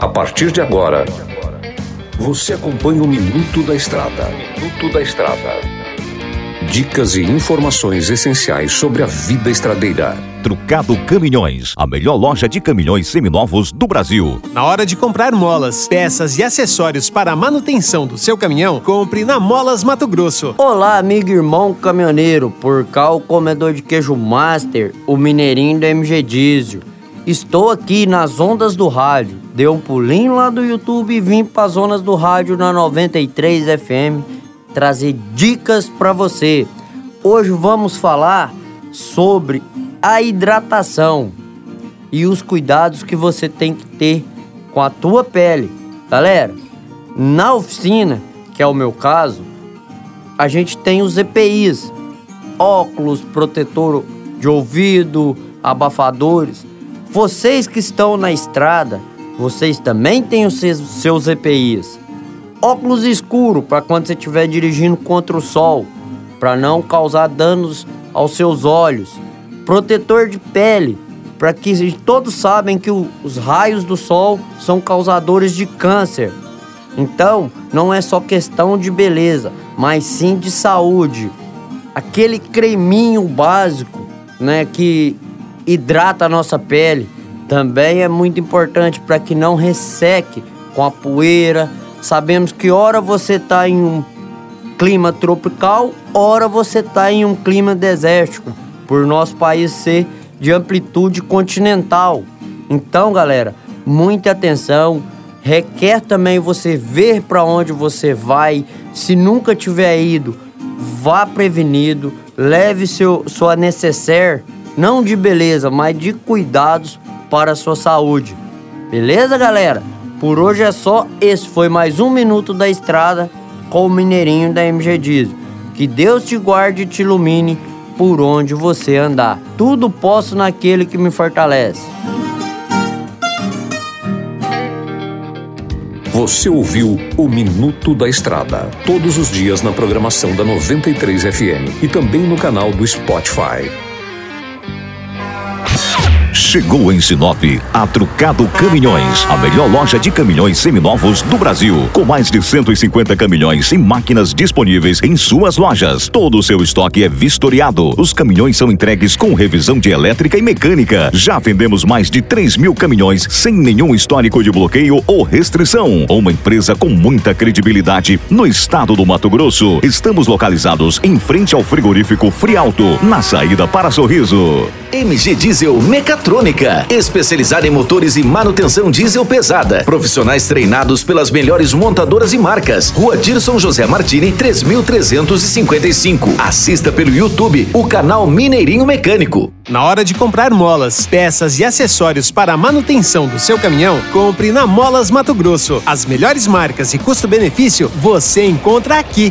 A partir de agora, você acompanha o Minuto da Estrada. Minuto da Estrada. Dicas e informações essenciais sobre a vida estradeira. Trucado Caminhões, a melhor loja de caminhões seminovos do Brasil. Na hora de comprar molas, peças e acessórios para a manutenção do seu caminhão, compre na Molas Mato Grosso. Olá, amigo e irmão caminhoneiro, por cá o comedor de queijo Master, o mineirinho da MG Diesel. Estou aqui nas ondas do rádio. Dei um pulinho lá do YouTube e vim para as zonas do rádio na 93 FM trazer dicas para você. Hoje vamos falar sobre a hidratação e os cuidados que você tem que ter com a tua pele. Galera, na oficina, que é o meu caso, a gente tem os EPIs, óculos, protetor de ouvido, abafadores. Vocês que estão na estrada, vocês também têm os seus, EPIs. Óculos escuro para quando você estiver dirigindo contra o sol, para não causar danos aos seus olhos. Protetor de pele, para que todos sabem que os raios do sol são causadores de câncer. Então, não é só questão de beleza, mas sim de saúde. Aquele creminho básico, né, que hidrata a nossa pele. Também é muito importante para que não resseque com a poeira. Sabemos que ora você está em um clima tropical, ora você está em um clima desértico, por nosso país ser de amplitude continental. Então, galera, muita atenção. Requer também você ver para onde você vai. Se nunca tiver ido, vá prevenido. Leve seu sua necessaire não de beleza, mas de cuidados para a sua saúde. Beleza, galera? Por hoje é só. Esse foi mais um minuto da estrada com o Mineirinho da MG Diesel. Que Deus te guarde e te ilumine por onde você andar. Tudo posso naquele que me fortalece. Você ouviu o Minuto da Estrada, todos os dias na programação da 93 FM e também no canal do Spotify. Chegou em Sinop a Trucado Caminhões, a melhor loja de caminhões seminovos do Brasil, com mais de 150 caminhões e máquinas disponíveis em suas lojas. Todo o seu estoque é vistoriado. Os caminhões são entregues com revisão de elétrica e mecânica. Já vendemos mais de 3 mil caminhões sem nenhum histórico de bloqueio ou restrição. Uma empresa com muita credibilidade no estado do Mato Grosso. Estamos localizados em frente ao frigorífico Frialto, na saída para Sorriso. MG Diesel Mecatrônica, especializada em motores e manutenção diesel pesada. Profissionais treinados pelas melhores montadoras e marcas. Rua Dirson José Martini, 3355. Assista pelo YouTube o canal Mineirinho Mecânico. Na hora de comprar molas, peças e acessórios para a manutenção do seu caminhão, compre na Molas Mato Grosso. As melhores marcas e custo-benefício você encontra aqui.